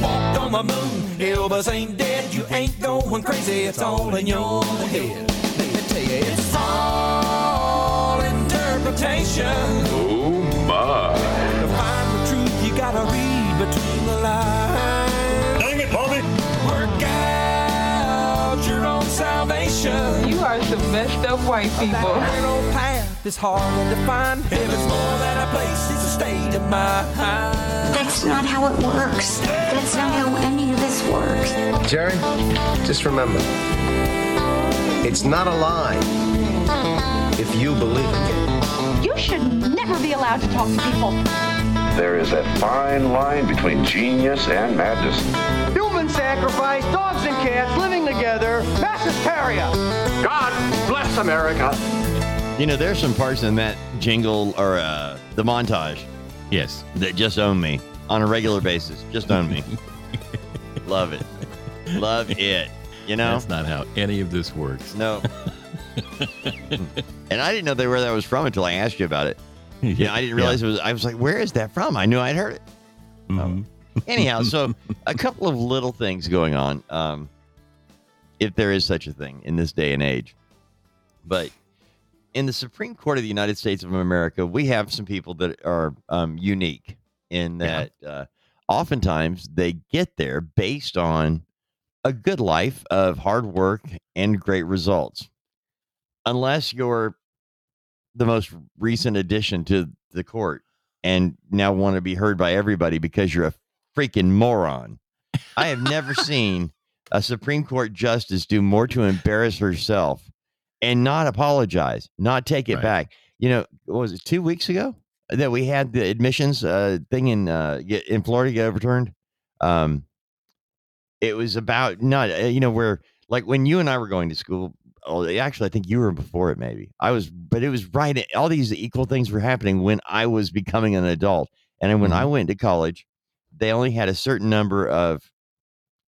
walked on the moon. Elvis ain't dead, you ain't going crazy. It's all in your head. Let me tell you, it's all interpretation. Oh my. To find the truth, you gotta read between the lines. Dang it, Bobby! Work out your own salvation. You are the best of white people. Narrow path is hard to find. Heaven's more than a place, it's a state of mind. That's not how it works. That's not how any of this works. Jerry, just remember, it's not a lie if you believe it. You should never be allowed to talk to people. There is a fine line between genius and madness. Human sacrifice, dogs and cats living together, mass hysteria. God bless America. You know, there's some parts in that jingle or uh, the montage Yes. that just own me on a regular basis. Just own me. Love it. Love it. You know? That's not how any of this works. No. and I didn't know they where that was from until I asked you about it. Yeah, I didn't realize it was. I was like, "Where is that from?" I knew I'd heard it. Mhm. Anyhow, so a couple of little things going on, um, if there is such a thing in this day and age. But in the Supreme Court of the United States of America, we have some people that are um, unique in Yeah. that uh, oftentimes they get there based on a good life of hard work and great results. Unless you're the most recent addition to the court and now want to be heard by everybody because you're a freaking moron. I have never seen a Supreme Court justice do more to embarrass herself and not apologize, not take it Right. back. You know, what was it two weeks ago that we had the admissions uh, thing in uh, in Florida get overturned? Um, it was about not uh, you know where like when you and I were going to school. Oh, actually, I think you were before it. Maybe I was, but it was right. All these equal things were happening when I was becoming an adult, and then when I went to college, they only had a certain number of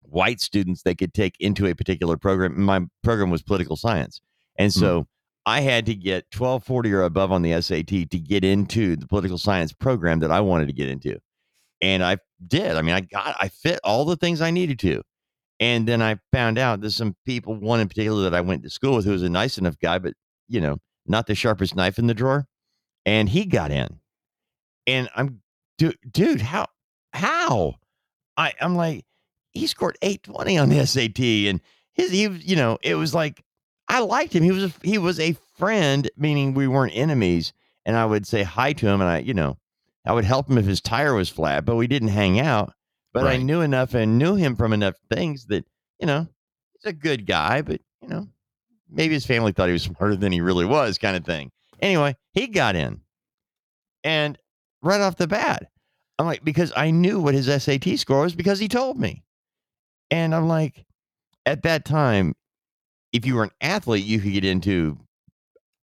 white students they could take into a particular program. My program was political science, and hmm. so I had to get 1240 or above on the SAT to get into the political science program that I wanted to get into. And I did. I mean, I got, I fit all the things I needed to. And then I found out there's some people, one in particular that I went to school with who was a nice enough guy, but, you know, not the sharpest knife in the drawer. And he got in. And I'm, dude, dude how, how? I, I'm like, he scored 820 on the SAT. And his, he, you know, it was like, I liked him. He was, a, he was a friend, meaning we weren't enemies. And I would say hi to him and I, you know, I would help him if his tire was flat, but we didn't hang out. But I knew enough and knew him from enough things that, you know, he's a good guy, but, you know, maybe his family thought he was smarter than he really was, kind of thing. Anyway, he got in. And right off the bat, I'm like, because I knew what his SAT score was because he told me. And I'm like, at that time, if you were an athlete, you could get into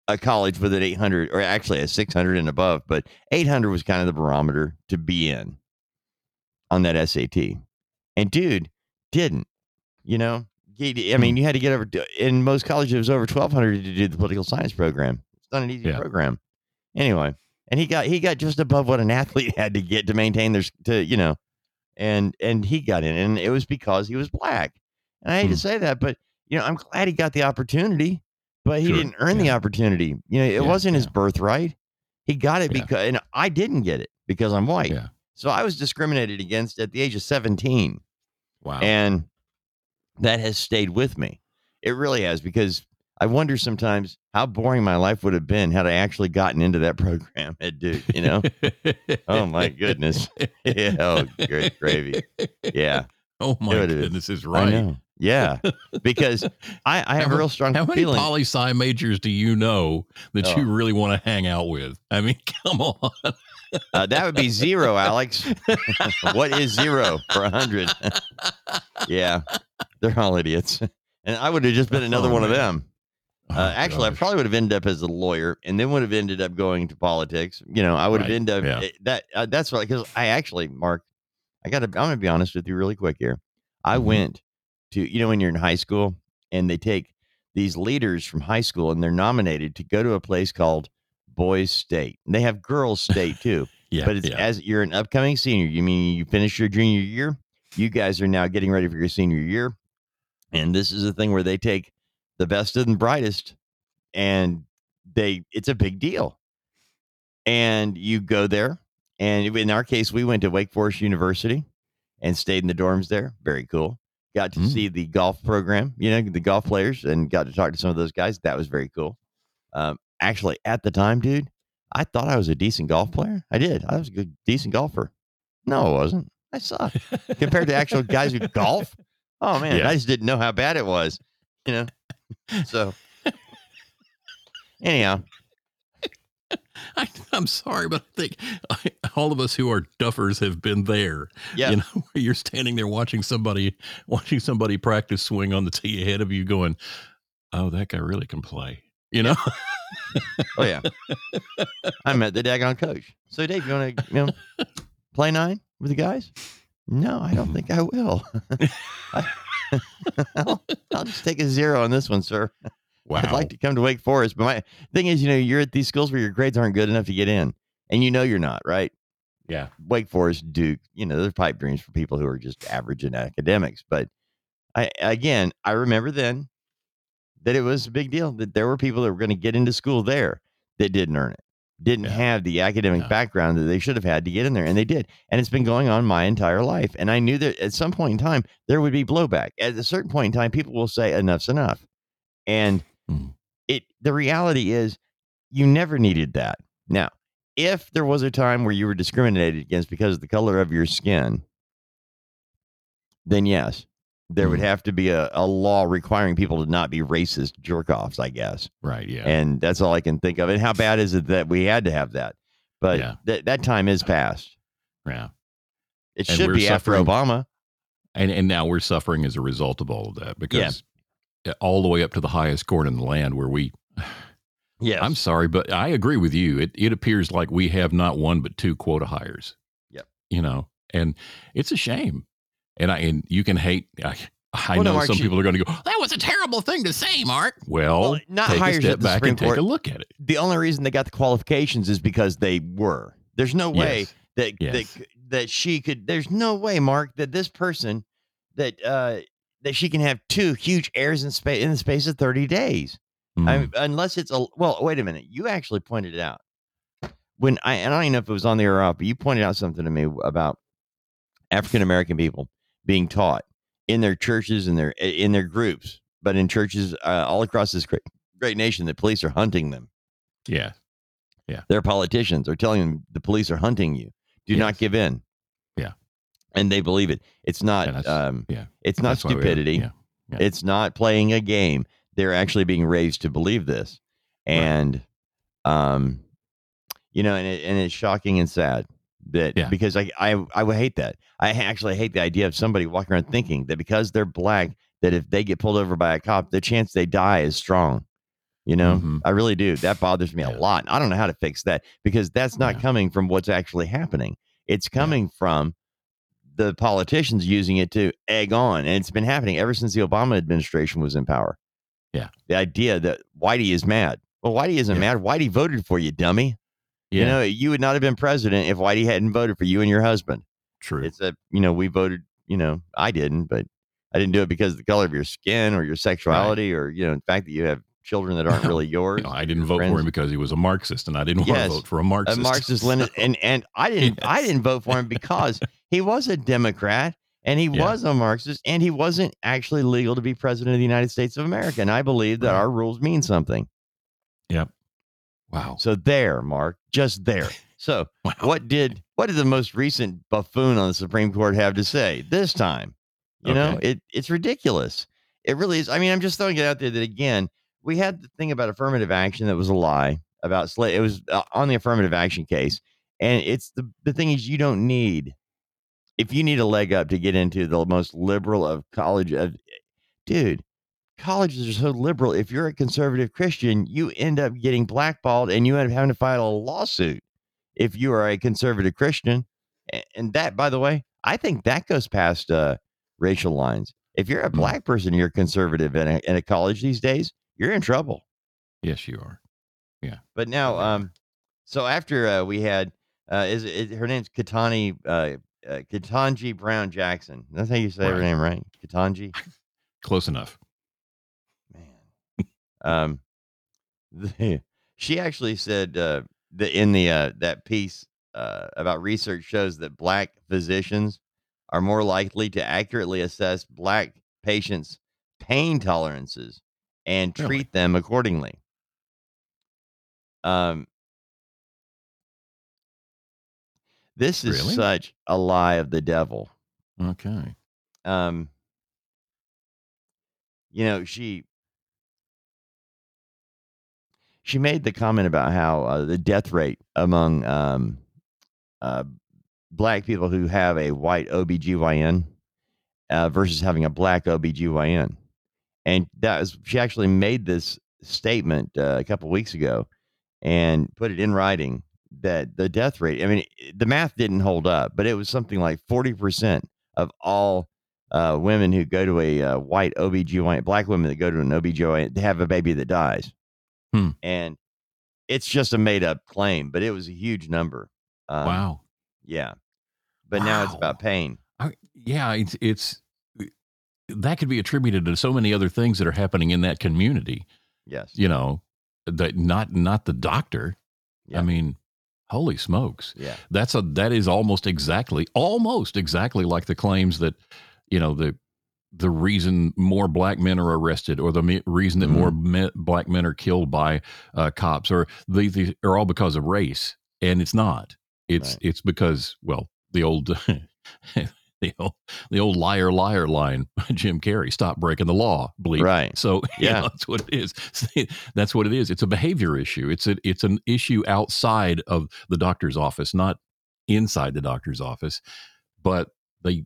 a college with an 800 or actually a 600 and above, but 800 was kind of the barometer to be in on that SAT. And dude didn't, you know, I mean, you had to get over in most colleges, it was over 1200 to do the political science program. It's not an easy Yeah. program. Anyway, and he got, he got just above what an athlete had to get to maintain their, to, you know, and, and he got in and it was because he was black. And I hate Hmm. to say that, but you know, I'm glad he got the opportunity, but he Sure. didn't earn the opportunity. You know, it Yeah, wasn't his birthright. He got it Yeah. because, and I didn't get it because I'm white. Yeah. So I was discriminated against at the age of 17. Wow. And that has stayed with me. It really has because I wonder sometimes how boring my life would have been had I actually gotten into that program at Duke, you know? oh my goodness. yeah, oh, great gravy. Yeah. Oh my goodness, is right. Yeah. Because I, I have a real strong How many poli sci majors do you know that Oh. you really want to hang out with? I mean, come on. Uh, that would be zero, Alex. what is zero for a hundred? yeah, they're all idiots. And I would have just been another Oh, one of man. them. Oh, Uh, actually, I probably would have ended up as a lawyer, and then would have ended up going to politics. You know, I would have ended up yeah. eh, that. Uh, that's right. Because I actually, Mark, I got to. I'm going to be honest with you, really quick here. I Mhm. went to you know when you're in high school and they take these leaders from high school and they're nominated to go to a place called Boys State. And they have Girls State too yeah, but it's yeah. as you're an upcoming senior. You mean you finish your junior year, you guys are now getting ready for your senior year, and this is a thing where they take the best and brightest, and they it's a big deal. And you go there, and in our case, we went to Wake Forest University and stayed in the dorms there. Very cool. Got to Mm. see the golf program, you know, the golf players, and got to talk to some of those guys. That was very cool. Um, actually, at the time, dude, I thought I was a decent golf player. I did. I was a good, decent golfer. No, I wasn't. I sucked compared to actual guys who golf. Oh man, Yeah. I just didn't know how bad it was. You know. So anyhow, I, I'm sorry, but I think I, all of us who are duffers have been there. yeah, You know, where you're standing there watching somebody watching somebody practice swing on the tee ahead of you, going, "Oh, that guy really can play." You know, oh yeah. I met the daggone coach. So Dave, you want to you know play nine with the guys? No, I don't think I will. I, I'll, I'll just take a zero on this one, sir. Wow. I'd like to come to Wake Forest, but my thing is, you know, you're at these schools where your grades aren't good enough to get in, and you know you're not, right? yeah, Wake Forest, Duke, you know, they're pipe dreams for people who are just average in academics. But I, again, I remember then that it was a big deal that there were people that were going to get into school there that didn't earn it, didn't Yeah. have the academic Yeah. background that they should have had to get in there, and they did. And it's been going on my entire life. And I knew that at some point in time there would be blowback. At a certain point in time, people will say enough's enough, and Hmm. it. The reality is, you never needed that. Now, if there was a time where you were discriminated against because of the color of your skin, then yes, there would Mhm. have to be a, a law requiring people to not be racist jerk offs, I guess. right, yeah, And that's all I can think of. And how bad is it that we had to have that? But Yeah. that that time is past. yeah. It And should be after Obama. And and now we're suffering as a result of all of that because all the way up to the highest court in the land where we Yes. I'm sorry, but I agree with you. It it appears like we have not one but two quota hires. Yep. You know, and it's a shame. And I and you can hate. I, I Well, no, know Mark, some people are going to go. That was a terrible thing to say, Mark. Well, Well, not take a hires step at the back Supreme and take a look at it. the only reason they got the qualifications is because they were. There's no way Yes. that Yes. that that she could. There's no way, Mark, that this person that uh that she can have two huge heirs in space in the space of 30 days. I Mm. mean, unless it's a well. Wait a minute. You actually pointed it out when I and I don't even know if it was on the air or off, but you pointed out something to me about African American people being taught in their churches and their in their groups, but in churches uh, all across this great, great nation, that police are hunting them. yeah, yeah. Their politicians are telling them the police are hunting you. Do not give in. And they believe it. It's not. Yeah, um, yeah. it's not That's why we have- stupidity. yeah. Yeah. It's not playing a game. They're actually being raised to believe this, and um, you know, and it, and it's shocking and sad that Yeah. because I I I would hate that. I actually hate the idea of somebody walking around thinking that because they're black, that if they get pulled over by a cop, the chance they die is strong. You know, Mhm. I really do. That bothers me Yeah. a lot. I don't know how to fix that because that's not Yeah. coming from what's actually happening. It's coming from the politicians using it to egg on. And it's been happening ever since the Obama administration was in power. Yeah. The idea that Whitey is mad. Well, Whitey isn't Yeah. mad. Whitey voted for you, dummy. Yeah, You know, you would not have been president if Whitey hadn't voted for you and your husband. true. It's a, you know, we voted, you know, I didn't, but I didn't do it because of the color of your skin or your sexuality or, you know, the fact that you have children that aren't really yours. You know, I didn't vote friends. for him because he was a Marxist, and I didn't want to vote for a Marxist. a Marxist. Lenin, and and I didn't I didn't vote for him because he was a Democrat and he Yeah. was a Marxist and he wasn't actually legal to be president of the United States of America. And I believe that Right. our rules mean something. Yep. Wow. So there, Mark, just there. So wow. what did what did the most recent buffoon on the Supreme Court have to say this time? You know, it it's ridiculous. It really is. I mean, I'm just throwing it out there that again, we had the thing about affirmative action that was a lie about slave. It was uh, on the affirmative action case, and it's the the thing is you don't need if you need a leg up to get into the most liberal of college of dude. Colleges are so liberal. If you're a conservative Christian, you end up getting blackballed, and you end up having to file a lawsuit if you are a conservative Christian. And that, by the way, I think that goes past uh, racial lines. If you're a Hmm. black person, you're conservative in a, in a college these days, you're in trouble. yes, you are. Yeah. But now, um, so after uh, we had, uh, is, it her name's Katani uh, uh, Katanji Brown Jackson. That's how you say her name, right? Katanji. Close enough. Man. um, the, she actually said uh, the in the uh, that piece uh, about research shows that black physicians are more likely to accurately assess black patients' pain tolerances and Really? treat them accordingly. Um, this is Really? such a lie of the devil. Okay. um you know she she made the comment about how uh, the death rate among um uh black people who have a white OBGYN uh, versus having a black OBGYN and that was she actually made this statement uh, a couple weeks ago and put it in writing that the death rate i mean the math didn't hold up but it was something like 40% of all uh, women who go to a uh, white OBGYN, black women that go to an OBGYN, they have a baby that dies. Hmm. And it's just a made up claim, but it was a huge number. Um, wow. Yeah. But now it's about pain. I, yeah, it's it's that could be attributed to so many other things that are happening in that community. Yes. You know, that not not the doctor. Yeah. I mean, holy smokes. Yeah. That's a that is almost exactly almost exactly like the claims that you know the the reason more black men are arrested or the me- reason that more me- black men are killed by uh, cops or the, the are all because of race and it's not it's Right. it's because well the old the old the old liar liar line Jim Carrey stop breaking the law bleep Right. so you Yeah. know, that's what it is. That's what it is. It's a behavior issue. It's a it's an issue outside of the doctor's office, not inside the doctor's office. But the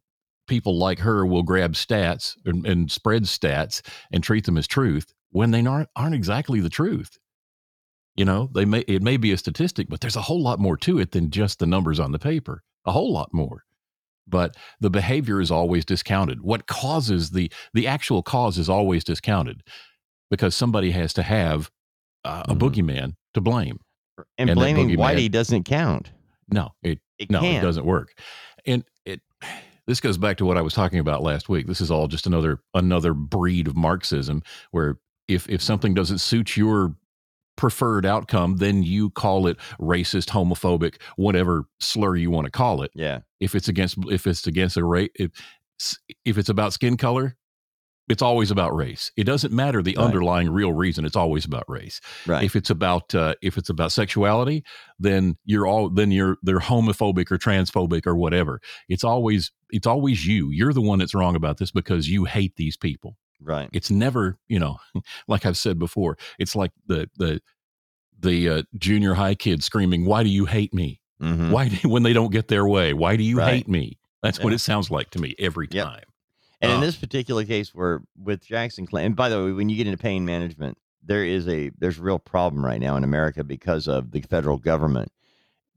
people like her will grab stats and, and spread stats and treat them as truth when they aren't aren't exactly the truth. You know, they may it may be a statistic, but there's a whole lot more to it than just the numbers on the paper. A whole lot more but the behavior is always discounted what causes the the actual cause is always discounted because somebody has to have uh, a Mhm. boogeyman to blame And, And blaming Whitey doesn't count. no it It no can't. it doesn't work and it this goes back to what i was talking about last week this is all just another another breed of marxism where if if something doesn't suit your preferred outcome then you call it racist homophobic whatever slur you want to call it Yeah. if it's against if it's against a race if if it's about skin color it's always about race it doesn't matter the Right. underlying real reason it's always about race Right. if it's about uh, if it's about sexuality then you're all then you're they're homophobic or transphobic or whatever it's always it's always you you're the one that's wrong about this because you hate these people right. it's never you know like i've said before it's like the the the uh, junior high kid screaming why do you hate me Mhm. why do, when they don't get their way why do you Right. hate me that's what it sounds like to me every Yep. time And in Uh, this particular case, where with Jackson Clay, and by the way, when you get into pain management, there is a there's a real problem right now in America because of the federal government.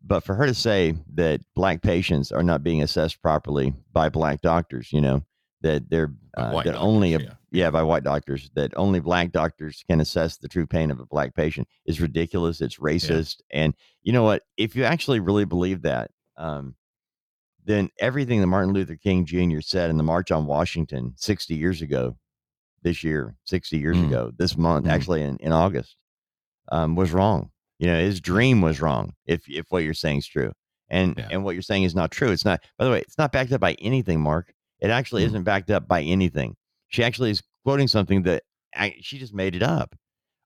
But for her to say that black patients are not being assessed properly by black doctors, you know, that they're uh, that doctors, only a, yeah. yeah by white doctors that only black doctors can assess the true pain of a black patient is ridiculous. It's racist, and you know what? If you actually really believe that, um, then everything that Martin Luther King Jr. said in the March on Washington 60 years ago, this year, 60 years Mm. ago, this month, Mm. actually in, in August, um, was wrong. You know, his dream was wrong if if what you're saying is true. And Yeah. and what you're saying is not true. It's not, by the way, it's not backed up by anything, Mark. It actually Mm. isn't backed up by anything. She actually is quoting something that I, she just made it up.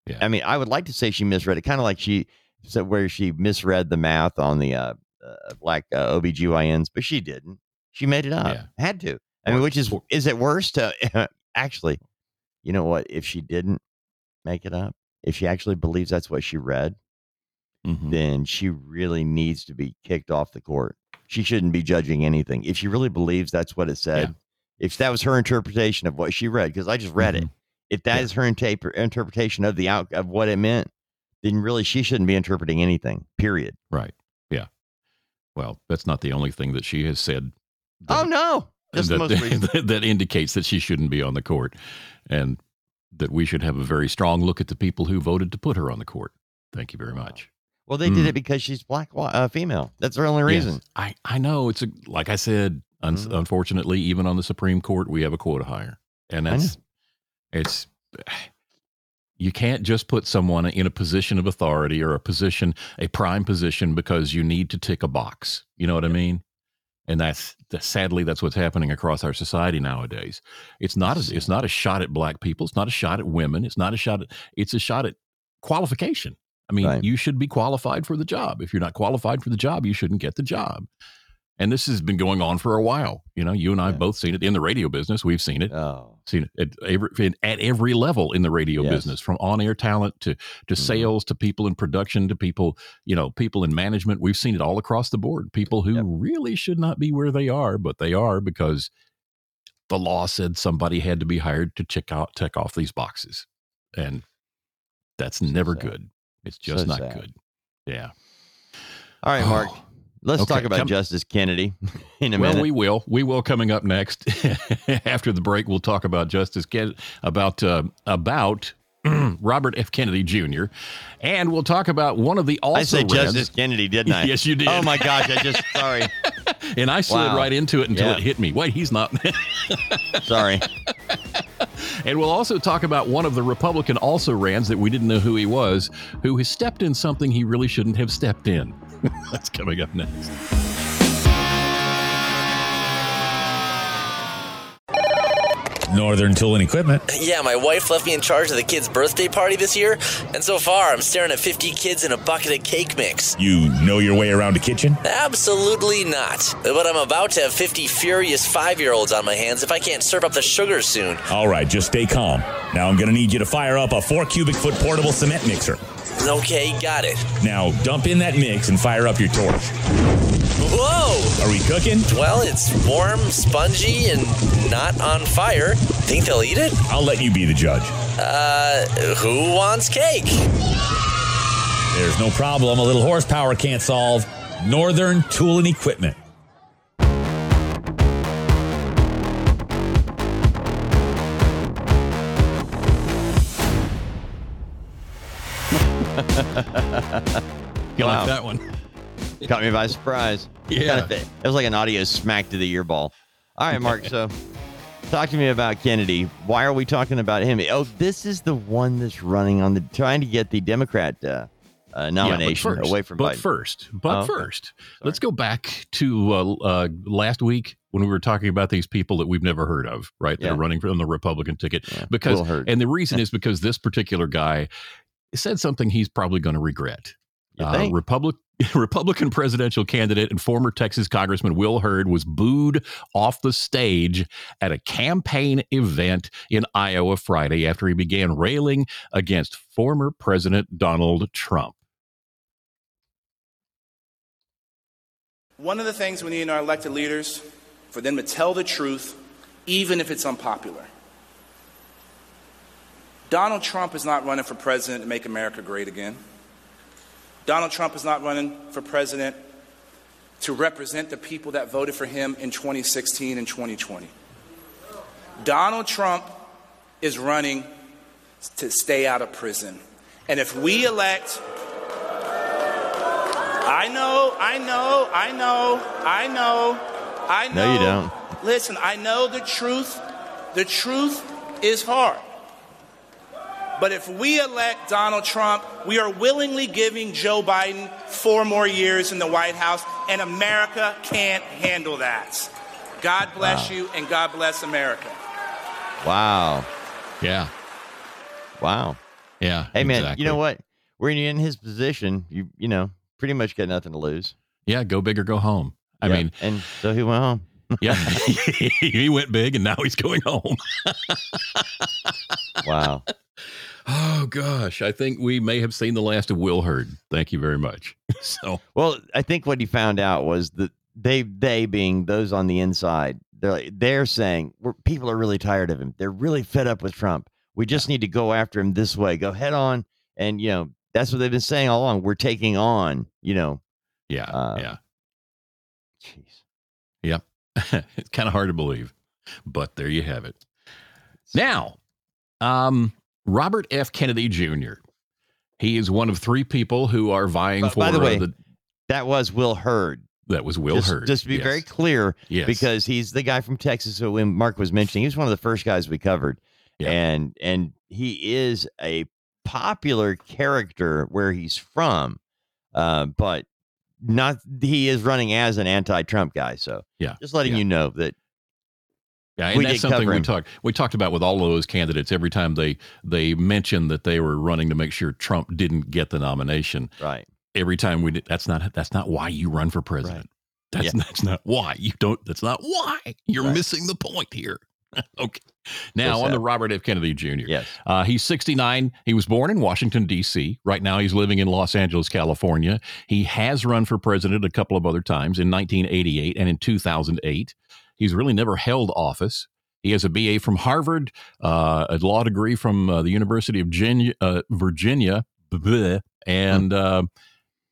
Yeah. I mean, I would like to say she misread it, kind of like she said where she misread the math on the uh, uh, black uh, OBGYNs, but she didn't. She made it up. Yeah. Had to. I mean, which is is it worse to actually? You know what? If she didn't make it up, if she actually believes that's what she read, Mhm. then she really needs to be kicked off the court. She shouldn't be judging anything. If she really believes that's what it said, if that was her interpretation of what she read, because I just read it, mm-hmm. if that Yeah. is her interp- interpretation of the out of what it meant, then really she shouldn't be interpreting anything. Period. right yeah well that's not the only thing that she has said Oh no, that's the most recent. that, that indicates that she shouldn't be on the court and that we should have a very strong look at the people who voted to put her on the court. Thank you very much. Well, they did Hmm. it because she's black, uh, female. That's their only Yes. reason. I I know it's a like I said. Un- Mhm. Unfortunately, even on the Supreme Court, we have a quota hire, and that's it's. You can't just put someone in a position of authority or a position, a prime position, because you need to tick a box. You know what I mean? And that's, that sadly that's what's happening across our society nowadays. It's not a, it's not a shot at black people. It's not a shot at women. It's not a shot at. It's a shot at qualification. I mean, Right. you should be qualified for the job. If you're not qualified for the job, you shouldn't get the job. And this has been going on for a while. You know, you and I have Yeah. both seen it in the radio business. We've seen it, Oh, seen it at every, at every level in the radio Yes. business, from on-air talent to to Mhm. sales to people in production to people, you know, people in management. We've seen it all across the board. People who Yep. really should not be where they are, but they are because the law said somebody had to be hired to check out check off these boxes, and that's never good. It's just So not sad. good. Yeah. all right, Mark. Oh, Let's Okay, talk about come- Justice Kennedy in a well, minute. we will. We will coming up next. After the break, we'll talk about Justice Ken- about uh, about Robert F. Kennedy Jr. and we'll talk about one of the also I said Justice Kennedy, didn't I? Yes, you did. Oh my gosh! I just sorry, and I slid Wow. right into it until Yeah. it hit me. Wait, he's not. sorry. and we'll also talk about one of the Republican also rans that we didn't know who he was, who has stepped in something he really shouldn't have stepped in. That's coming up next. Northern Tool and Equipment. Yeah, my wife left me in charge of the kids' birthday party this year, and so far I'm staring at 50 kids in a bucket of cake mix. You know your way around a kitchen? Absolutely not. But I'm about to have 50 furious five year olds on my hands if I can't serve up the sugar soon. All right, just stay calm. Now I'm going to need you to fire up a four cubic foot portable cement mixer. Okay, got it. Now dump in that mix and fire up your torch. Whoa! Are we cooking? Well, it's warm, spongy, and not on fire. Think they'll eat it? I'll let you be the judge. Uh, who wants cake? There's no problem. A little horsepower can't solve. Northern Tool and Equipment. You Wow. like that one? Caught me by surprise. Yeah. Kinda- it was like an audio smack to the ear ball. All right, Mark. So, talk to me about Kennedy. Why are we talking about him? Oh, this is the one that's running on the trying to get the Democrat uh, uh, nomination Yeah, first, away from but Biden. first, but Oh, first, let's go back to uh, uh, last week when we were talking about these people that we've never heard of, right? That Yeah. are running on the Republican ticket. Yeah, Because, and the reason is because this particular guy said something he's probably going to regret. Uh. Republic, Republican presidential candidate and former Texas Congressman Will Hurd was booed off the stage at a campaign event in Iowa Friday after he began railing against former President Donald Trump. One of the things we need in our elected leaders for them to tell the truth, even if it's unpopular. Donald Trump is not running for president to make America great again. Donald Trump is not running for president to represent the people that voted for him in 2016 and 2020. Donald Trump is running to stay out of prison. And if we elect I know, I know, I know, I know, I know. No, you don't. Listen, I know the truth. The truth is hard. But if we elect Donald Trump, we are willingly giving Joe Biden four more years in the White House, and America can't handle that. God bless Wow. you, and God bless America. Wow. Yeah. Wow. Yeah. Hey man, exactly. you know what? When you're in his position, you you know pretty much got nothing to lose. Yeah, go big or go home. I Yeah, mean, and so he went home. yeah, he went big and now he's going home. Wow. Oh gosh, I think we may have seen the last of Will Hurd. Thank you very much. So Well, I think what he found out was that they they being those on the inside, they're like, they're saying we're, people are really tired of him. They're really fed up with Trump. We just need to go after him this way. Go head on, and you know that's what they've been saying all along. We're taking on, you know, yeah, Uh, yeah, jeez. yep. it's kind of hard to believe, but there you have it. Now, um, Robert F. Kennedy Jr. He is one of three people who are vying By- for by the way, the, That was Will Hurd. that was Will just, Hurd. Just to be yes. very clear, Yes. because he's the guy from Texas. So when Mark was mentioning, he was one of the first guys we covered, Yeah. and and he is a popular character where he's from, uh, but not he is running as an anti-Trump guy. So Yeah. just letting Yeah. you know that Yeah, and We that's something we talked we talked about with all of those candidates. Every time they they mentioned that they were running to make sure Trump didn't get the nomination, right. every time we did, that's not that's not why you run for president. That's Yeah. that's not why you don't. That's not why you're Right. missing the point here. okay, now on to sad. Robert F. Kennedy Jr. Yes. Uh, he's 69. He was born in Washington, D.C. Right now, he's living in Los Angeles, California. He has run for president a couple of other times in 1988 and in 2008. He's really never held office. He has a BA from Harvard, uh, a law degree from uh, the University of Virginia, uh, Virginia bleh, and uh,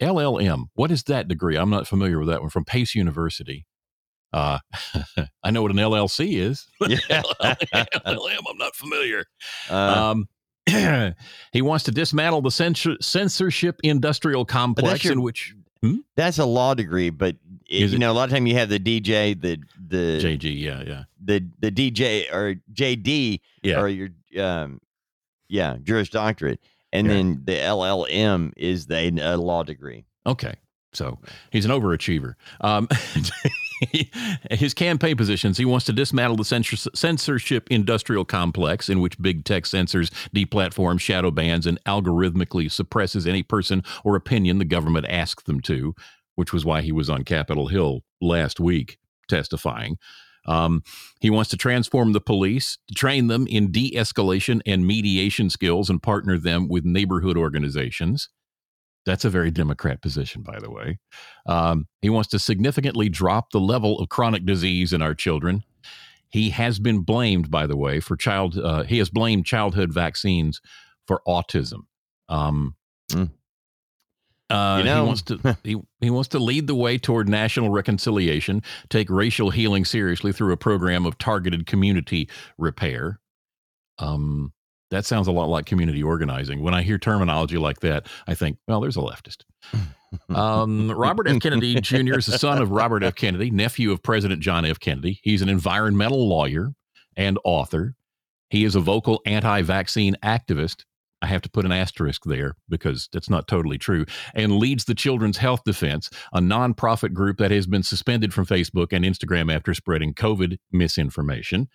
LLM. What is that degree? I'm not familiar with that one. From Pace University. Uh, I know what an LLC is. Yeah. LLM, I'm not familiar. Uh, Um, he wants to dismantle the censor- censorship industrial complex your- in which that's a law degree, but it, you know a lot of time you have the DJ, the the JG, yeah, yeah, the the DJ or JD yeah. or your um yeah Juris Doctorate, and Yeah. then the LLM is the a law degree. Okay. So he's an overachiever. Um, his campaign positions he wants to dismantle the censor- censorship industrial complex in which big tech censors, deplatforms, shadow bans, and algorithmically suppresses any person or opinion the government asks them to, which was why he was on Capitol Hill last week testifying. Um, he wants to transform the police, train them in de escalation and mediation skills, and partner them with neighborhood organizations. That's a very Democrat position, by the way. Um, he wants to significantly drop the level of chronic disease in our children. He has been blamed, by the way, for child. Uh, he has blamed childhood vaccines for autism. Um, Mm. Uh, You know. he wants to he, he wants to lead the way toward national reconciliation, take racial healing seriously through a program of targeted community repair. Um, that sounds a lot like community organizing. When I hear terminology like that, I think, well, there's a leftist. Um, Robert F. Kennedy Jr. is the son of Robert F. Kennedy, nephew of President John F. Kennedy. He's an environmental lawyer and author. He is a vocal anti vaccine activist. I have to put an asterisk there because that's not totally true. And leads the Children's Health Defense, a nonprofit group that has been suspended from Facebook and Instagram after spreading COVID misinformation.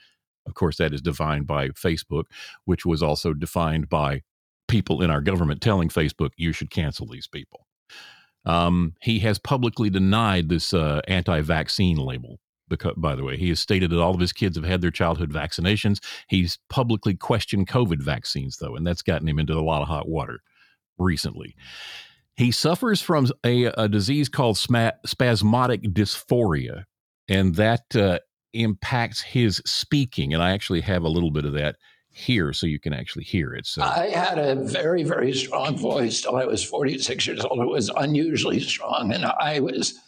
Of course, that is defined by Facebook, which was also defined by people in our government telling Facebook, you should cancel these people. Um, he has publicly denied this uh, anti vaccine label. Because, by the way, he has stated that all of his kids have had their childhood vaccinations. He's publicly questioned COVID vaccines, though, and that's gotten him into a lot of hot water recently. He suffers from a, a disease called spasmodic dysphonia, and that uh, impacts his speaking. And I actually have a little bit of that here so you can actually hear it. So I had a very, very strong voice till I was 46 years old. It was unusually strong. And I was,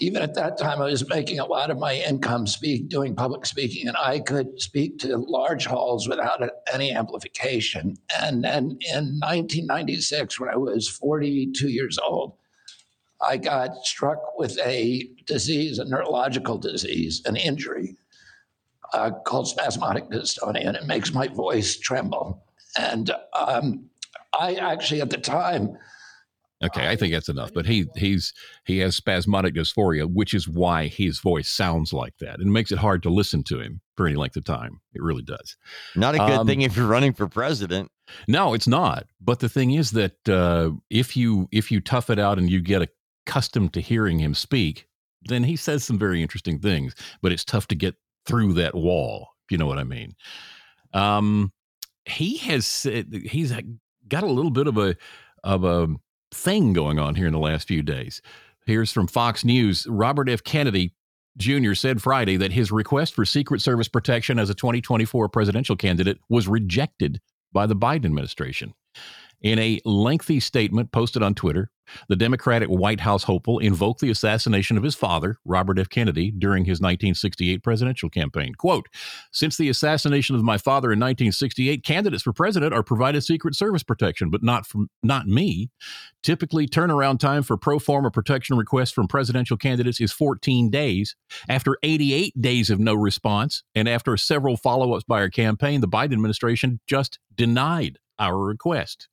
even at that time, I was making a lot of my income speak, doing public speaking, and I could speak to large halls without any amplification. And then in 1996, when I was 42 years old, I got struck with a disease, a neurological disease, an injury uh, called spasmodic dystonia, and it makes my voice tremble. And um, I actually, at the time, Okay, I think that's enough. But he he's he has spasmodic dysphonia, which is why his voice sounds like that, and it makes it hard to listen to him for any length of time. It really does. Not a good Um, thing if you're running for president. No, it's not. But the thing is that uh, if you if you tough it out and you get accustomed to hearing him speak, then he says some very interesting things. But it's tough to get through that wall. If you know what I mean. Um, he has said he's got a little bit of a of a thing going on here in the last few days. Here's from Fox News. Robert F. Kennedy Jr. said Friday that his request for Secret Service protection as a 2024 presidential candidate was rejected by the Biden administration. In a lengthy statement posted on Twitter, The Democratic White House hopeful invoked the assassination of his father, Robert F. Kennedy, during his 1968 presidential campaign. Quote Since the assassination of my father in 1968, candidates for president are provided Secret Service protection, but not from not me. Typically, turnaround time for pro forma protection requests from presidential candidates is 14 days. After 88 days of no response, and after several follow ups by our campaign, the Biden administration just denied our request.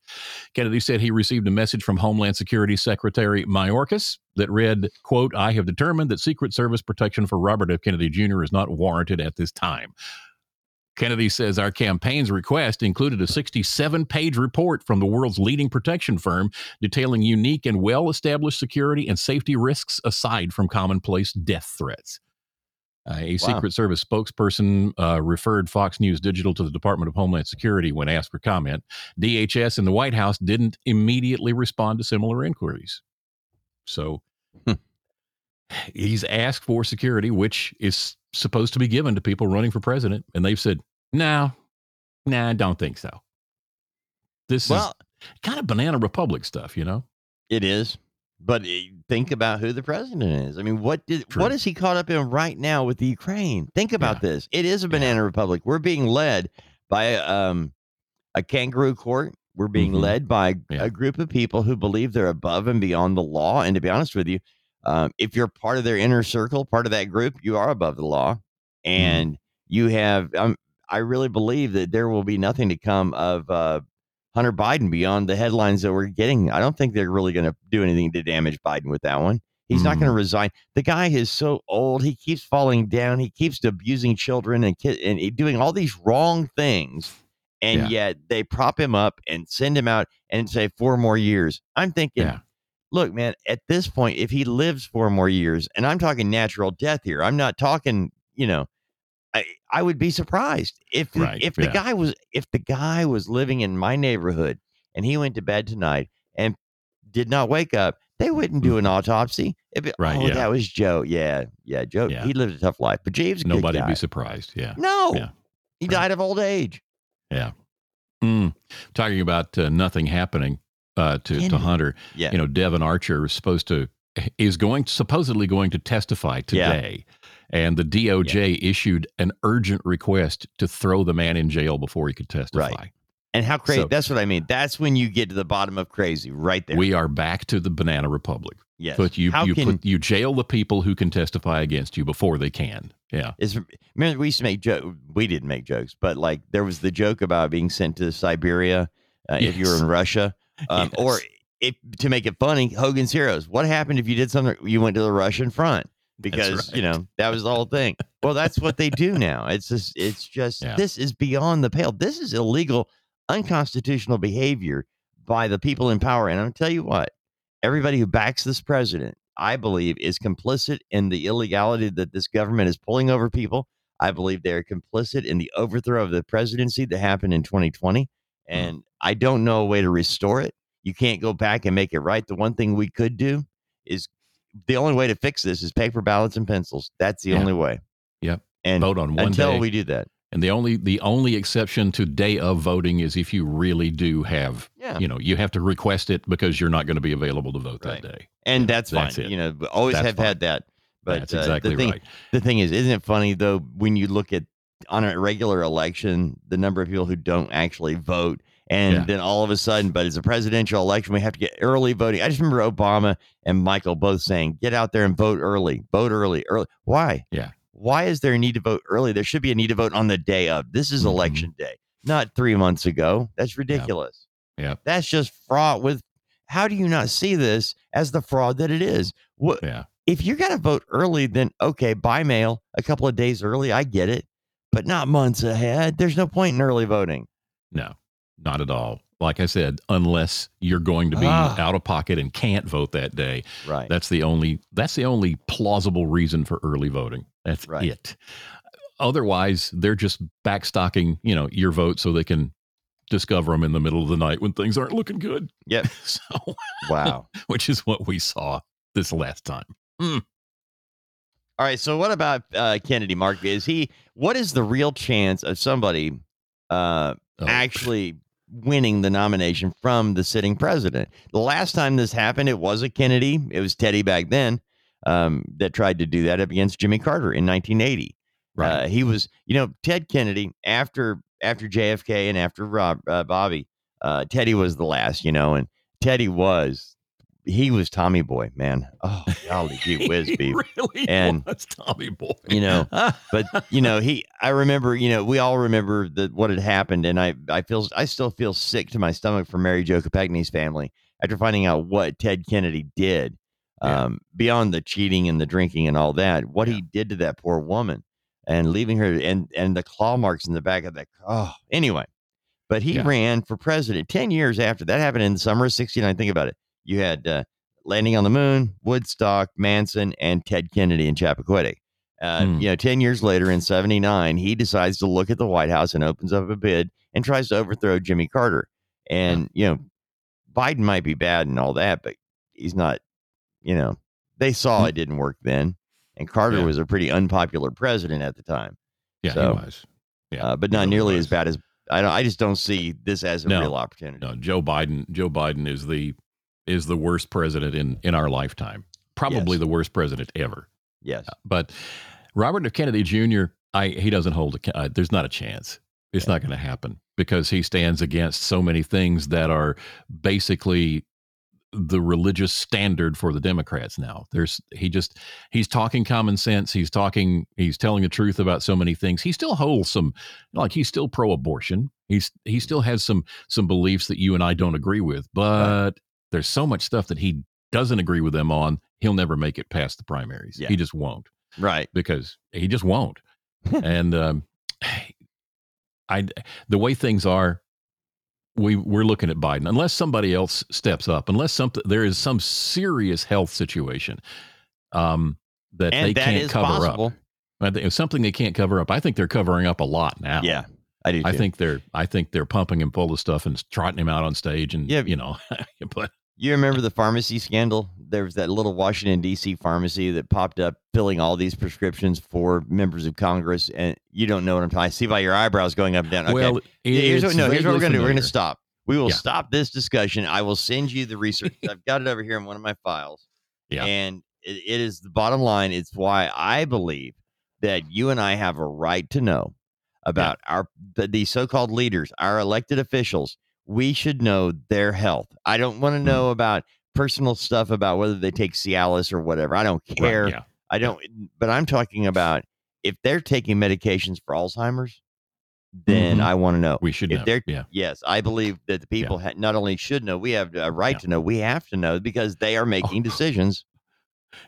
Kennedy said he received a message from Homeland Security Secretary Mayorkas that read, quote, I have determined that Secret Service protection for Robert F. Kennedy Jr. is not warranted at this time. Kennedy says our campaign's request included a 67 page report from the world's leading protection firm detailing unique and well established security and safety risks aside from commonplace death threats. Uh, a Wow. Secret Service spokesperson uh, referred Fox News Digital to the Department of Homeland Security when asked for comment. DHS and the White House didn't immediately respond to similar inquiries. So he's asked for security, which is supposed to be given to people running for president. And they've said, no, nah, I don't think so. This Well, is kind of banana republic stuff, you know? It is. But eh, think about who the president is. I mean, what did True. what is he caught up in right now with the Ukraine? Think about this. It is a banana republic. We're being led by um, a kangaroo court. We're being Mhm. led by Yeah. a group of people who believe they're above and beyond the law. And to be honest with you, um, if you're part of their inner circle, part of that group, you are above the law. And you have, um, I really believe that there will be nothing to come of uh, Hunter Biden beyond the headlines that we're getting. I don't think they're really going to do anything to damage Biden with that one. He's not going to mm. resign. The guy is so old. He keeps falling down. He keeps abusing children and and doing all these wrong things. And Yeah. yet they prop him up and send him out and say four more years. I'm thinking, Yeah. look, man, at this point, if he lives four more years, and I'm talking natural death here, I'm not talking, you know, I, I would be surprised if the, Right, if the yeah. guy was if the guy was living in my neighborhood and he went to bed tonight and did not wake up, they wouldn't do an autopsy. It, Mm-hmm. Right, oh, yeah. that was Joe. Yeah, yeah, Joe. Yeah. He lived a tough life, but James, Nobody'd be surprised. Yeah. No, Yeah. he died of old age. Yeah. Mm. Talking about uh, nothing happening uh, to, to Hunter. Yeah. You know, Devon Archer is supposed to is going supposedly going to testify Yeah. And the DOJ issued an urgent request to throw the man in jail before he could testify. Right. And how crazy? So- that's what I mean. That's when you get to the bottom of crazy, right there. We are back to the banana republic. yes. But you how you can put you jail the people who can testify against you before they can. Yeah. is remember we used to make joke. We didn't make jokes, but like there was the joke about being sent to Siberia uh, if you were in Russia, um, or if to make it funny, Hogan's Heroes. What happened if you did something? You went to the Russian front because you know that was the whole thing. Well, that's what they do now. It's just it's just Yeah. this is beyond the pale. This is illegal, unconstitutional behavior by the people in power. And I'm tell you what, everybody who backs this president, I believe, is complicit in the illegality that this government is pulling over people. I believe they're complicit in the overthrow of the presidency that happened in 2020. Mm-hmm. And I don't know a way to restore it. You can't go back and make it right. The one thing we could do is the only way to fix this is paper ballots and pencils. That's the Yeah. only way. Yep. And Vote on one until day. we do that. And the only the only exception to day of voting is if you really do have Yeah. you know, you have to request it because you're not going to be available to vote Right. that day. And that's fine. That's it. You know, always That's have fine. had that. But That's uh, exactly the thing, right. The thing is, isn't it funny though when you look at on a regular election, the number of people who don't actually vote, and Yeah. then all of a sudden, but it's a presidential election, we have to get early voting. I just remember Obama and Michael both saying, "Get out there and vote early, vote early, early." Why? Yeah. Why is there a need to vote early? There should be a need to vote on the day of. This is Mhm. election day, not three months ago. That's ridiculous. Yeah. That's just fraught with. How do you not see this as the fraud that it is? What Yeah. if you're going to vote early, then okay, by mail, a couple of days early, I get it, but not months ahead. There's no point in early voting. No, not at all. Like I said, unless you're going to be Ah. out of pocket and can't vote that day, Right. that's the only that's the only plausible reason for early voting. That's Right. it. Otherwise, they're just backstocking, you know, your vote so they can discover them in the middle of the night when things aren't looking good. Yep. So, Wow. which is what we saw this last time. All right. So what about uh, Kennedy? Mark, is he? What is the real chance of somebody uh, Oh, actually winning the nomination from the sitting president. The last time this happened, it was a Kennedy. It was Teddy back then um, that tried to do that up against Jimmy Carter in 1980. Right. Uh, he was, you know, Ted Kennedy after after JFK and after Rob uh, Bobby. Uh, Teddy was the last, you know, and Teddy was he was Tommy Boy, man. Oh, golly gee whiz, He beef. really And- was Tommy Boy. You know, but you know, he. I remember, you know, we all remember that what had happened, and I, I feel, I still feel sick to my stomach for Mary Jo Kopechne's family after finding out what Ted Kennedy did, Yeah. um, beyond the cheating and the drinking and all that, what he did to that poor woman, and leaving her, and and the claw marks in the back of that. Oh, anyway, but he Yeah. ran for president ten years after that happened in the summer of '69. Think about it. You had uh, landing on the moon, Woodstock, Manson, and Ted Kennedy in Chappaquiddick. Uh, Hmm. You know, 10 years later in 79, he decides to look at the White House and opens up a bid and tries to overthrow Jimmy Carter. And, you know, Biden might be bad and all that, but he's not, you know, they saw it didn't work then. And Carter Hmm. Yeah. was a pretty unpopular president at the time. Yeah, So, he was. Yeah, uh, but not nearly was. as bad as I don't. I just don't see this as a No. real opportunity. No, Joe Biden. Joe Biden is the is the worst president in in our lifetime. Probably Yes. the worst president ever. Yes. But Robert F. Kennedy Jr. I he doesn't hold a. Uh, there's not a chance. It's not going to happen because he stands against so many things that are basically the religious standard for the Democrats now. There's he just he's talking common sense. He's talking he's telling the truth about so many things. He still holds some like he's still pro-abortion. He's he still has some some beliefs that you and I don't agree with. But there's so much stuff that he doesn't agree with them on. He'll never make it past the primaries. Yeah. He just won't Right. because he just won't. and um, I, the way things are, we we're looking at Biden. Unless somebody else steps up, unless something there is some serious health situation um, that And they that can't is cover possible. up. I think something they can't cover up. I think they're covering up a lot now. Yeah. I do. I think they're I think they're pumping him full of stuff and trotting him out on stage and Yeah. you know, but You remember the pharmacy scandal? There was that little Washington D.C. pharmacy that popped up filling all these prescriptions for members of Congress, and you don't know what I'm talking. I see by your eyebrows going up and down. Okay. well, here's what, no, here's what we're gonna do. We're gonna stop. We will Yeah. stop this discussion. I will send you the research. I've got it over here in one of my files. Yeah. And it, it is the bottom line. It's why I believe that you and I have a right to know about our the, these so-called leaders, our elected officials. We should know their health. I don't want to Hmm. know about personal stuff about whether they take Cialis or whatever. I don't Right, care. yeah. I don't. But I'm talking about if they're taking medications for Alzheimer's, then Mhm. I want to know. We should if know. they're Yeah. yes, I believe that the people ha- not only should know, we have a right to know. We have to know because they are making Oh. decisions.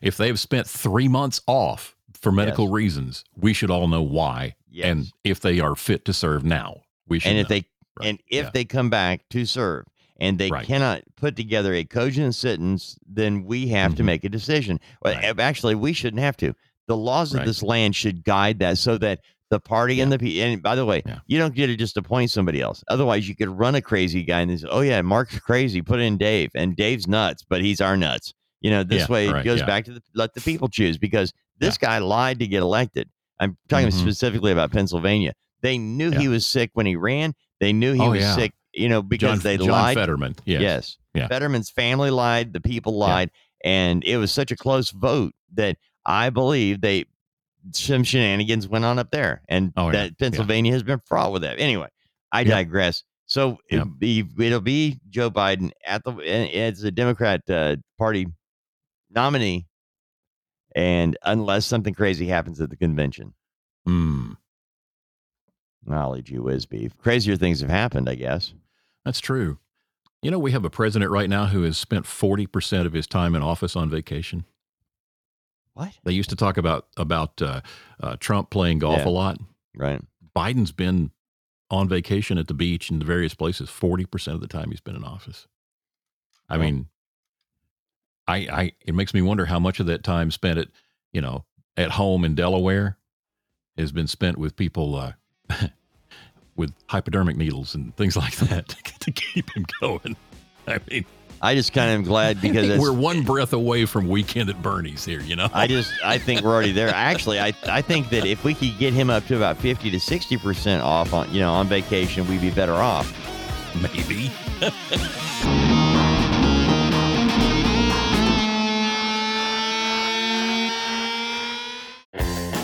If they've spent three months off for medical reasons, we should all know why. And if they are fit to serve now, we should and if know. they Right, and if yeah. they come back to serve and they Right. cannot put together a cogent sentence, then we have to Mhm. make a decision. Well, Right. actually, we shouldn't have to. The laws of this land should guide that so that the party and the people. And by the way, Yeah. you don't get to just appoint somebody else. Otherwise, you could run a crazy guy and they say, "Oh yeah, Mark's crazy. Put in Dave, and Dave's nuts, but he's our nuts." You know, this Yeah, way it goes yeah. back to the, let the people choose because this guy lied to get elected. I'm talking Mhm. specifically about Pennsylvania. They knew he was sick when he ran. They knew he Oh, was yeah. sick, you know, because John, they John lied. Fetterman. Yes. Yes. Yeah. Fetterman's family lied, the people lied, and it was such a close vote that I believe they some shenanigans went on up there, and Oh, that Yeah. Pennsylvania has been fraught with that. Anyway, I digress. So it'll, be, it'll be Joe Biden at the as the Democrat uh, Party nominee, and unless something crazy happens at the convention. Mm, Golly gee whiz beef. Crazier things have happened, I guess. that's true. You know, we have a president right now who has spent 40% of his time in office on vacation. What? They used to talk about about uh, uh, Trump playing golf Yeah. a lot. Right. Biden's been on vacation at the beach and the various places 40% of the time he's been in office. I Well- mean, I, I, it makes me wonder how much of that time spent at, you know, at home in Delaware has been spent with people, uh, with hypodermic needles and things like that to keep him going. I mean, I just kind of am glad because I think it's, we're one breath away from weekend at Bernie's here, you know? I just I think we're already there. Actually, I I think that if we could get him up to about fifty to sixty percent off on you know on vacation, we'd be better off. Maybe.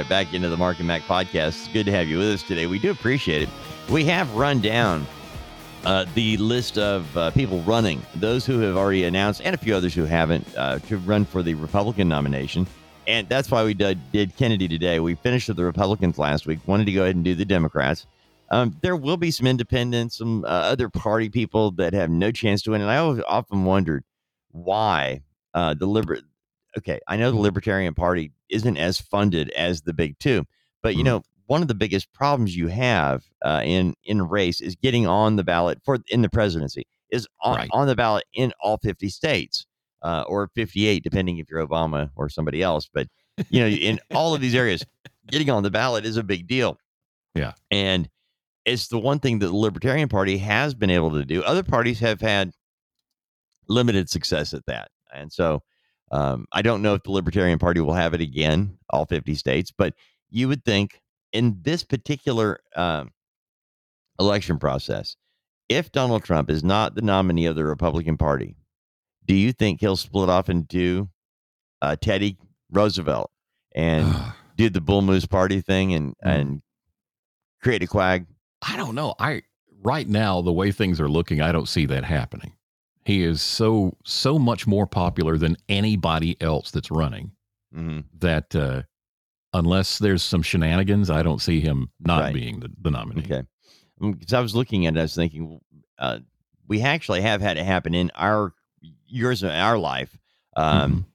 Right, back into the Mark and Mack podcast. It's good to have you with us today. We do appreciate it. We have run down uh, the list of uh, people running, those who have already announced, and a few others who haven't, uh, to run for the Republican nomination. And that's why we did, did Kennedy today. We finished with the Republicans last week, wanted to go ahead and do the Democrats. Um, there will be some independents, some uh, other party people that have no chance to win. And I often wondered why uh, the liber- okay, I know the Libertarian Party isn't as funded as the big two, but you know, one of the biggest problems you have uh, in in race is getting on the ballot for in the presidency is on, Right. on the ballot in all 50 states uh, or 58 depending if you're obama or somebody else. But you know in all of these areas getting on the ballot is a big deal. Yeah. and it's the one thing that the libertarian party has been able to do. Other parties have had limited success at that. And so um, I don't know if the Libertarian Party will have it again, all 50 states, but you would think in this particular um, election process, if Donald Trump is not the nominee of the Republican Party, do you think he'll split off into uh, Teddy Roosevelt and do the Bull Moose Party thing and, and create a quag? I don't know. I right now the way things are looking, I don't see that happening. He is so so much more popular than anybody else that's running Mm-hmm. that uh, unless there's some shenanigans, I don't see him not Right. being the, the nominee. Okay. Because I was looking at it, I was thinking, uh, we actually have had it happen in our years of our life um,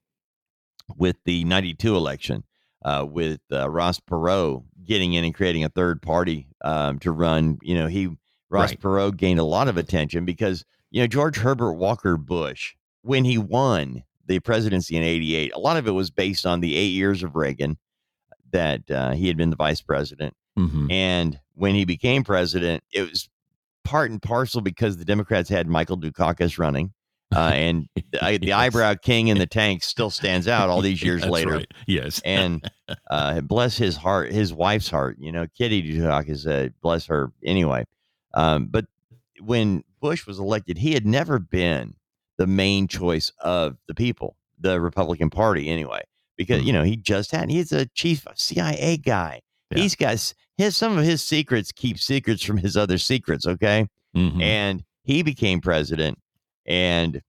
with the 92 election, uh, with uh, Ross Perot getting in and creating a third party um, to run. You know, he, Ross Right. Perot gained a lot of attention because, you know, George Herbert Walker Bush, when he won the presidency in 88, a lot of it was based on the eight years of Reagan that uh, he had been the vice president. Mhm. And when he became president, it was part and parcel because the Democrats had Michael Dukakis running. Uh, and the, the eyebrow king in the tank still stands out all these years later. right. Yes. And uh, bless his heart, his wife's heart, you know, Kitty Dukakis, uh, bless her anyway. Um, but when Bush was elected, he had never been the main choice of the people, the Republican Party anyway, because, you know, he just had, he's a chief CIA guy. Yeah. He's got his, some of his secrets keep secrets from his other secrets. Okay. Mhm. And he became president. And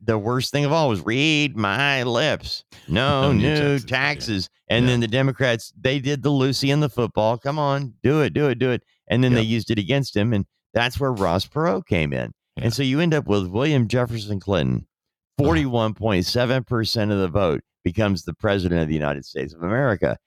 the worst thing of all was read my lips. No No new taxes, taxes. yeah. And Yeah. then the Democrats, they did the Lucy and the football. Come on, do it, do it, do it. And then they used it against him. And that's where Ross Perot came in. Yeah. And so you end up with William Jefferson Clinton, 41.7% of the vote becomes the president of the United States of America.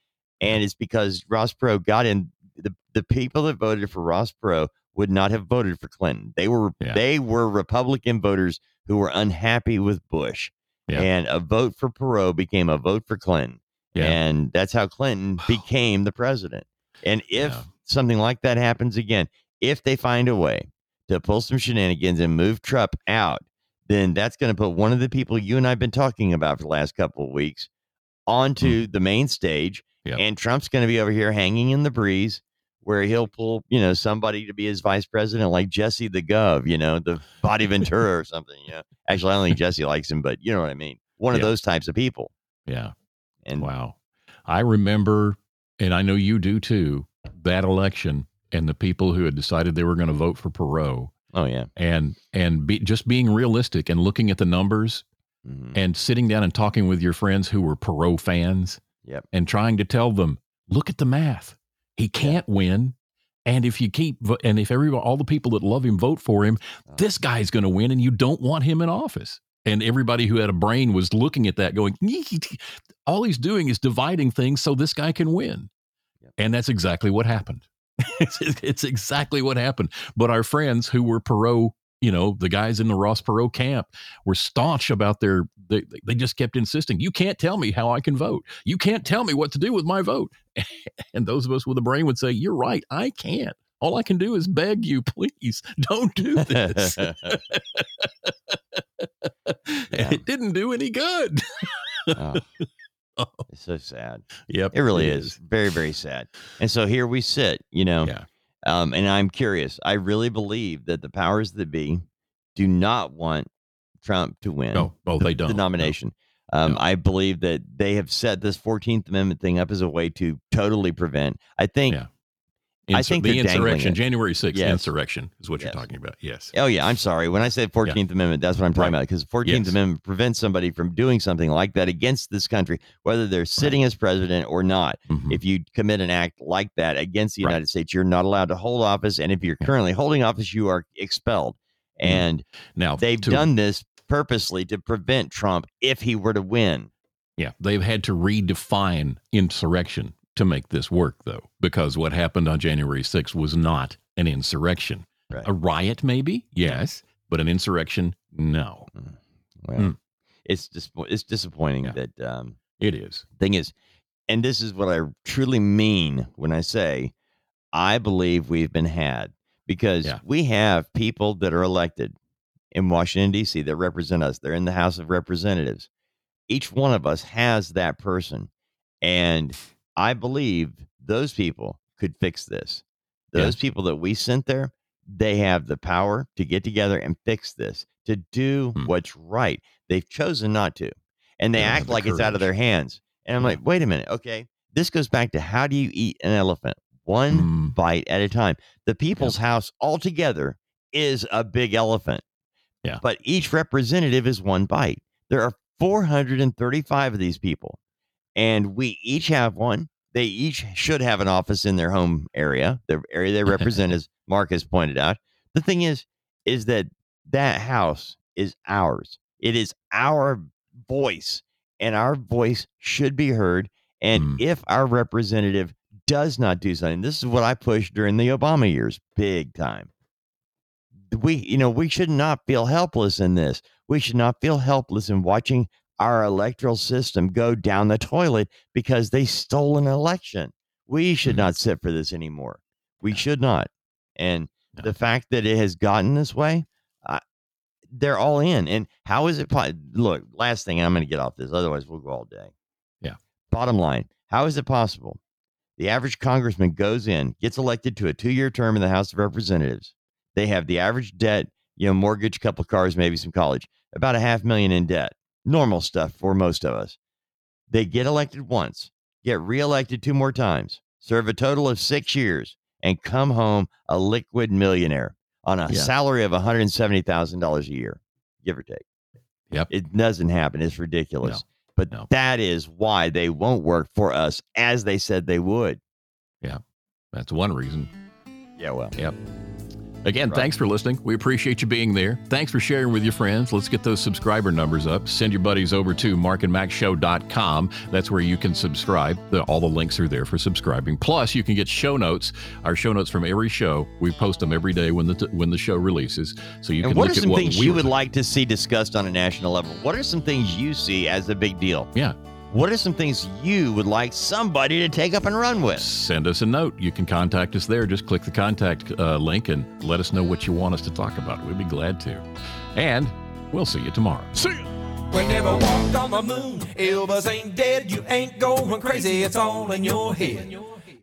And it's because Ross Perot got in. The, the people that voted for Ross Perot would not have voted for Clinton. They were Yeah. they were Republican voters who were unhappy with Bush. Yeah. And a vote for Perot became a vote for Clinton. Yeah. And that's how Clinton became the president. And if something like that happens again, if they find a way to pull some shenanigans and move Trump out, then that's going to put one of the people you and I have been talking about for the last couple of weeks onto mm. the main stage. Yep. And Trump's going to be over here hanging in the breeze where he'll pull, you know, somebody to be his vice president, like Jesse the Gov, you know, the Body Ventura or something. You know, actually, I don't think Jesse likes him, but you know what I mean. One of those types of people. Yeah. And Wow. I remember, and I know you do too, that election and the people who had decided they were going to vote for Perot oh yeah, and and be, just being realistic and looking at the numbers Mhm. and sitting down and talking with your friends who were Perot fans yep, and trying to tell them, look at the math. He can't win. And if you keep, and if everyone, all the people that love him vote for him, Uh-huh. this guy's going to win and you don't want him in office. And everybody who had a brain was looking at that going, all he's doing is dividing things so this guy can win. And that's exactly what happened. it's, it's exactly what happened. But our friends who were Perot, you know, the guys in the Ross Perot camp were staunch about their, they, they just kept insisting, you can't tell me how I can vote. You can't tell me what to do with my vote. And those of us with a brain would say, you're right, I can't. All I can do is beg you, please don't do this. and it didn't do any good. Oh. It's so sad. Yep, It really it is. is. Very, very sad. And so here we sit, you know. Yeah. Um, and I'm curious. I really believe that the powers that be do not want Trump to win. No, oh, the, they don't. The No. nomination. Um, I believe that they have set this 14th Amendment thing up as a way to totally prevent. I think. Yeah. I think the insurrection. January 6th Yes. insurrection is what Yes. you're talking about. Yes. Oh yeah, I'm sorry. When I said 14th Amendment, that's what I'm talking Right. about because 14th Yes. Amendment prevents somebody from doing something like that against this country, whether they're sitting as president or not. Mhm. If you commit an act like that against the Right. United States, you're not allowed to hold office, and if you're currently holding office, you are expelled. And now they've to- done this purposely to prevent Trump if he were to win. Yeah, they've had to redefine insurrection to make this work, though, because what happened on January 6th was not an insurrection. Right. A riot, maybe, yes, but an insurrection, no. Well, Hmm. it's just it's disappointing that um, It is. thing is, and this is what I truly mean when I say I believe we've been had because Yeah. we have people that are elected in Washington, D.C., that represent us. They're in the House of Representatives. Each one of us has that person. And I believe those people could fix this. Yeah. Those people that we sent there, they have the power to get together and fix this, to do what's right. They've chosen not to. And they Hmm. They act the like it's out of their hands. And I'm like, wait a minute. Okay. This goes back to how do you eat an elephant? One Hmm. bite at a time. The people's house altogether is a big elephant. Yeah. But each representative is one bite. There are 435 of these people, and we each have one. They each should have an office in their home area, the area they represent, as Mark has pointed out. The thing is, is that that house is ours. It is our voice, and our voice should be heard. And Hmm. if our representative does not do something, this is what I pushed during the Obama years, big time we you know we should not feel helpless in this we should not feel helpless in watching our electoral system go down the toilet because they stole an election. We should mm-hmm. not sit for this anymore. We should not. And the fact that it has gotten this way I, they're all in. And how is it po- look last thing i'm going to get off this otherwise we'll go all day. Yeah. bottom line how is it possible? The average congressman goes in gets elected to a two-year term in the house of representatives. They have the average debt, you know, mortgage, couple cars, maybe some college, about a half million in debt. Normal stuff for most of us. They get elected once, get reelected two more times, serve a total of six years, and come home a liquid millionaire on a Yeah. salary of $170,000 a year, give or take. Yep. It doesn't happen. It's ridiculous. But No. that is why they won't work for us as they said they would. Yeah. That's one reason. Yeah, well. Yep. Again, thanks for listening. We appreciate you being there. Thanks for sharing with your friends. Let's get those subscriber numbers up. Send your buddies over to markandmackshow.com. That's where you can subscribe. The, all the links are there for subscribing. Plus, you can get show notes. Our show notes from every show. We post them every day when the when the show releases. So you And can what are look at some what things we you would like to see discussed on a national level? What are some things you see as a big deal? Yeah. What are some things you would like somebody to take up and run with? send us a note. You can contact us there. Just click the contact uh, link and let us know what you want us to talk about. We'd be glad to. And we'll see you tomorrow. See ya. We never walked on the moon. Elvis ain't dead. You ain't going crazy. It's all in your head.